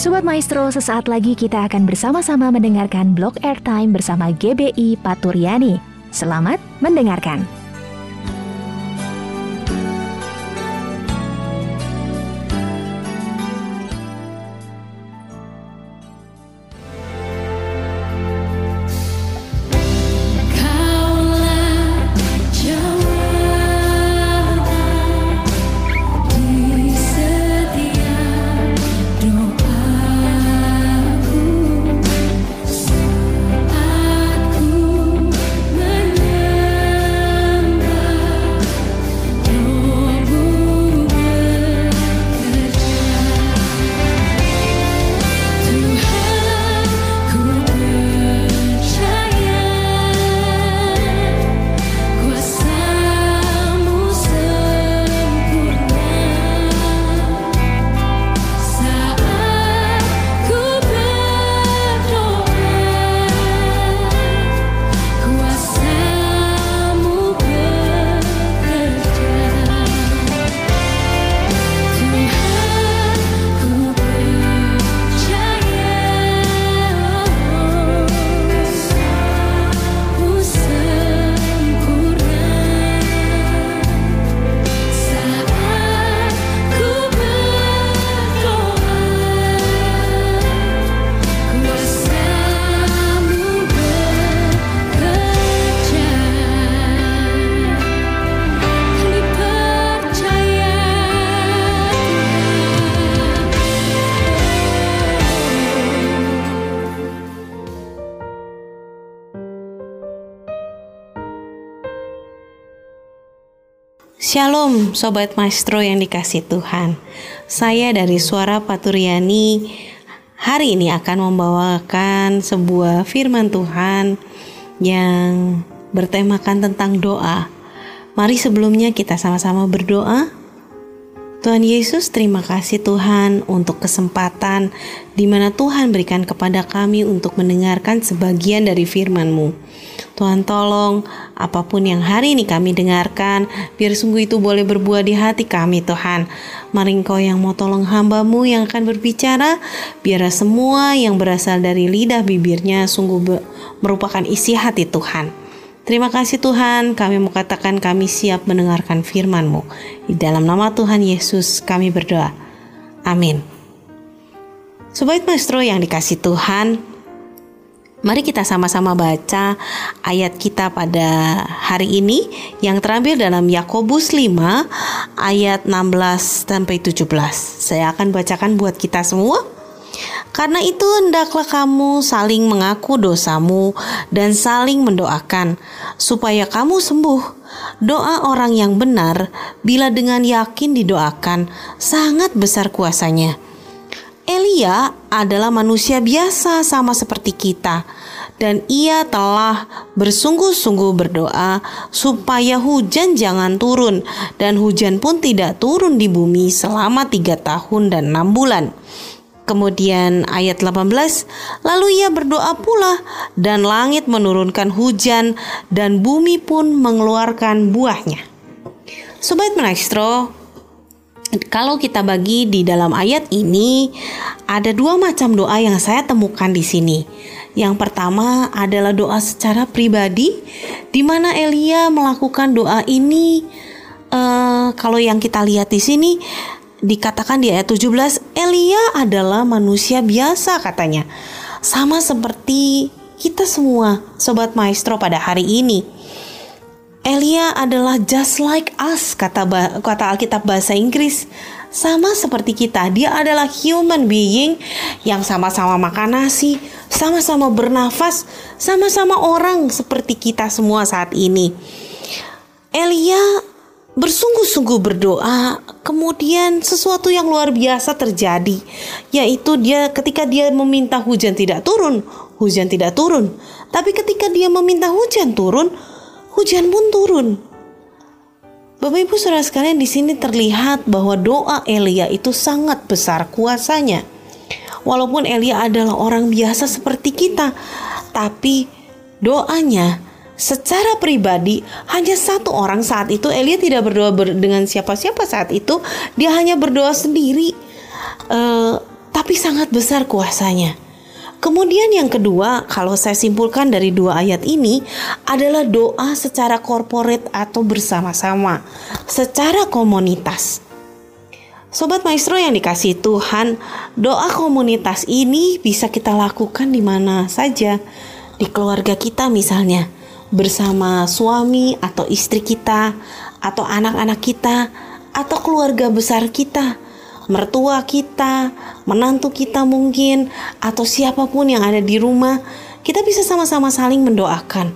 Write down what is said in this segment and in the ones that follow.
Sobat Maestro, sesaat lagi kita akan bersama-sama mendengarkan blog airtime bersama GBI Paturyani. Selamat mendengarkan. Shalom Sobat Maestro yang dikasih Tuhan. Saya dari Suara Paturyani Hari ini akan membawakan sebuah firman Tuhan Yang bertemakan tentang doa. Mari sebelumnya kita sama-sama berdoa Tuhan Yesus, terima kasih Tuhan untuk kesempatan di mana Tuhan berikan kepada kami untuk mendengarkan sebagian dari firman-Mu. Tuhan tolong apa pun yang hari ini kami dengarkan, biar sungguh itu boleh berbuah di hati kami Tuhan. Mari Engkau yang mau tolong hambamu yang akan berbicara, biar semua yang berasal dari lidah bibirnya sungguh merupakan isi hati Tuhan. Terima kasih Tuhan, kami mau katakan kami siap mendengarkan firman-Mu. Di dalam nama Tuhan Yesus kami berdoa. Amin. Sobat Maestro yang dikasih Tuhan, Mari kita sama-sama baca ayat kita pada hari ini yang terambil dalam Yakobus 5 ayat 16 sampai 17. Saya akan bacakan buat kita semua. Karena itu hendaklah kamu saling mengaku dosamu dan saling mendoakan supaya kamu sembuh. Doa orang yang benar bila dengan yakin didoakan sangat besar kuasanya Elia adalah manusia biasa sama seperti kita dan ia telah bersungguh-sungguh berdoa supaya hujan jangan turun dan hujan pun tidak turun di bumi selama tiga tahun dan enam bulan. Kemudian ayat 18, lalu ia berdoa pula dan langit menurunkan hujan dan bumi pun mengeluarkan buahnya. Sobat Maestro, kalau kita bagi di dalam ayat ini ada dua macam doa yang saya temukan di sini. Yang pertama adalah doa secara pribadi di mana Elia melakukan doa ini uh, kalau yang kita lihat di sini dikatakan di ayat 17 Elia adalah manusia biasa katanya. Sama seperti kita semua sobat maestro pada hari ini. Elia adalah just like us kata kata Alkitab bahasa Inggris. Sama seperti kita, dia adalah human being yang sama-sama makan nasi, sama-sama bernafas, sama-sama orang seperti kita semua saat ini. Elia bersungguh-sungguh berdoa, kemudian sesuatu yang luar biasa terjadi, yaitu dia ketika dia meminta hujan tidak turun, hujan tidak turun. Tapi ketika dia meminta hujan turun, hujan pun turun. Bapak Ibu Saudara sekalian di sini terlihat bahwa doa Elia itu sangat besar kuasanya. Walaupun Elia adalah orang biasa seperti kita, tapi doanya secara pribadi hanya satu orang saat itu Elia tidak berdoa ber dengan siapa-siapa saat itu, dia hanya berdoa sendiri. Uh, tapi sangat besar kuasanya. Kemudian yang kedua, kalau saya simpulkan dari dua ayat ini adalah doa secara korporat atau bersama-sama, secara komunitas. Sobat Maestro yang dikasih Tuhan, doa komunitas ini bisa kita lakukan di mana saja, di keluarga kita misalnya, bersama suami atau istri kita, atau anak-anak kita, atau keluarga besar kita mertua kita, menantu kita mungkin, atau siapa pun yang ada di rumah, kita bisa sama-sama saling mendoakan.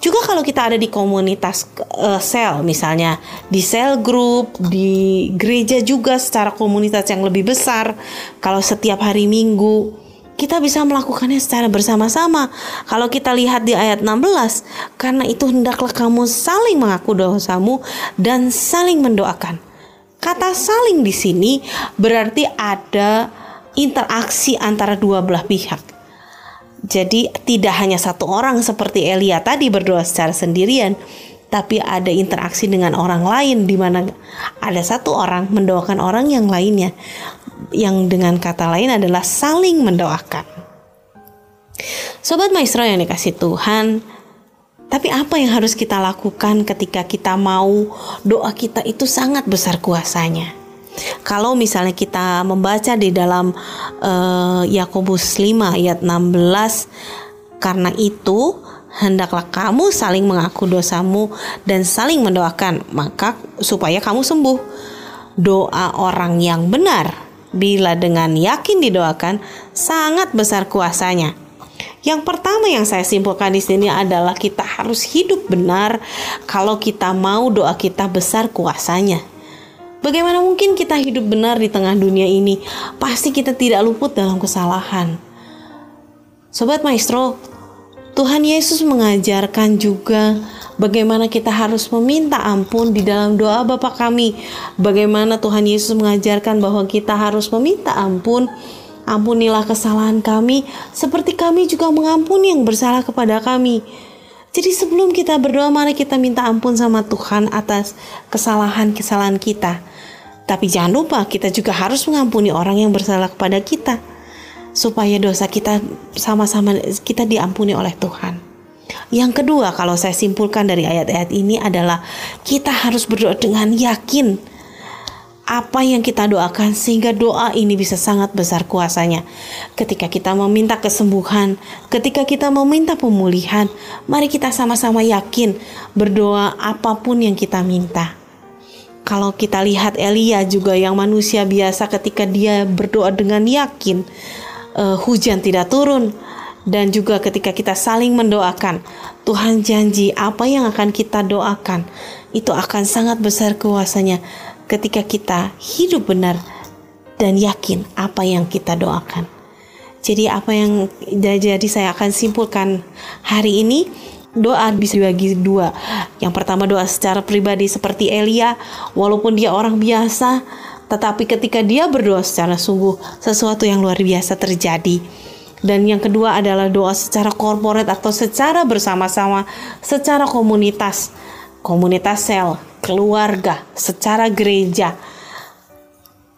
Juga kalau kita ada di komunitas uh, sel misalnya, di sel group, di gereja juga secara komunitas yang lebih besar, kalau setiap hari Minggu kita bisa melakukannya secara bersama-sama. Kalau kita lihat di ayat 16, karena itu hendaklah kamu saling mengaku dosamu dan saling mendoakan. Kata saling di sini berarti ada interaksi antara dua belah pihak. Jadi tidak hanya satu orang seperti Elia tadi berdoa secara sendirian, tapi ada interaksi dengan orang lain di mana ada satu orang mendoakan orang yang lainnya. Yang dengan kata lain adalah saling mendoakan. Sobat maestro yang dikasih Tuhan, tapi apa yang harus kita lakukan ketika kita mau doa kita itu sangat besar kuasanya? Kalau misalnya kita membaca di dalam uh, Yakobus 5 ayat 16 karena itu hendaklah kamu saling mengaku dosamu dan saling mendoakan maka supaya kamu sembuh. Doa orang yang benar bila dengan yakin didoakan sangat besar kuasanya yang pertama yang saya simpulkan di sini adalah kita harus hidup benar kalau kita mau doa kita besar kuasanya. Bagaimana mungkin kita hidup benar di tengah dunia ini? Pasti kita tidak luput dalam kesalahan. Sobat Maestro, Tuhan Yesus mengajarkan juga bagaimana kita harus meminta ampun di dalam doa Bapa kami. Bagaimana Tuhan Yesus mengajarkan bahwa kita harus meminta ampun Ampunilah kesalahan kami, seperti kami juga mengampuni yang bersalah kepada kami. Jadi sebelum kita berdoa, mari kita minta ampun sama Tuhan atas kesalahan-kesalahan kita. Tapi jangan lupa kita juga harus mengampuni orang yang bersalah kepada kita. Supaya dosa kita sama-sama kita diampuni oleh Tuhan. Yang kedua, kalau saya simpulkan dari ayat-ayat ini adalah kita harus berdoa dengan yakin apa yang kita doakan sehingga doa ini bisa sangat besar kuasanya. Ketika kita meminta kesembuhan, ketika kita meminta pemulihan, mari kita sama-sama yakin berdoa apa pun yang kita minta. Kalau kita lihat Elia juga yang manusia biasa ketika dia berdoa dengan yakin, uh, hujan tidak turun dan juga ketika kita saling mendoakan, Tuhan janji apa yang akan kita doakan itu akan sangat besar kuasanya ketika kita hidup benar dan yakin apa yang kita doakan. Jadi apa yang jadi saya akan simpulkan hari ini doa bisa dibagi dua. Yang pertama doa secara pribadi seperti Elia, walaupun dia orang biasa, tetapi ketika dia berdoa secara sungguh, sesuatu yang luar biasa terjadi. Dan yang kedua adalah doa secara korporat atau secara bersama-sama, secara komunitas, komunitas sel, keluarga, secara gereja.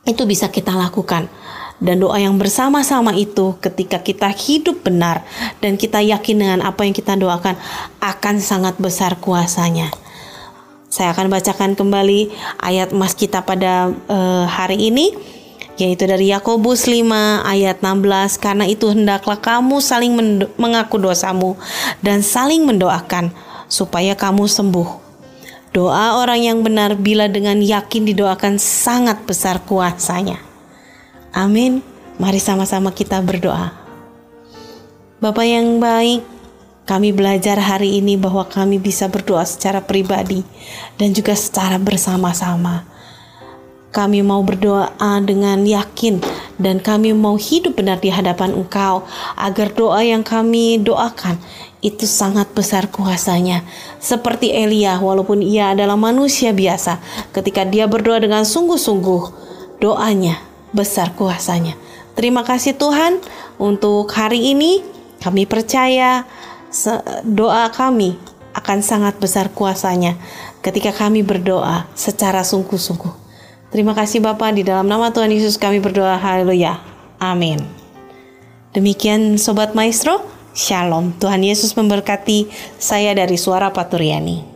Itu bisa kita lakukan. Dan doa yang bersama-sama itu ketika kita hidup benar dan kita yakin dengan apa yang kita doakan akan sangat besar kuasanya. Saya akan bacakan kembali ayat emas kita pada uh, hari ini yaitu dari Yakobus 5 ayat 16 karena itu hendaklah kamu saling mengaku dosamu dan saling mendoakan supaya kamu sembuh Doa orang yang benar bila dengan yakin didoakan sangat besar kuasanya. Amin. Mari sama-sama kita berdoa. Bapak yang baik, kami belajar hari ini bahwa kami bisa berdoa secara pribadi dan juga secara bersama-sama. Kami mau berdoa dengan yakin dan kami mau hidup benar di hadapan Engkau agar doa yang kami doakan itu sangat besar kuasanya. Seperti Elia, walaupun ia adalah manusia biasa, ketika dia berdoa dengan sungguh-sungguh, doanya besar kuasanya. Terima kasih Tuhan untuk hari ini. Kami percaya doa kami akan sangat besar kuasanya ketika kami berdoa secara sungguh-sungguh. Terima kasih Bapak, di dalam nama Tuhan Yesus kami berdoa. Haleluya. Amin. Demikian Sobat Maestro, Shalom. Tuhan Yesus memberkati saya dari Suara Paturyani.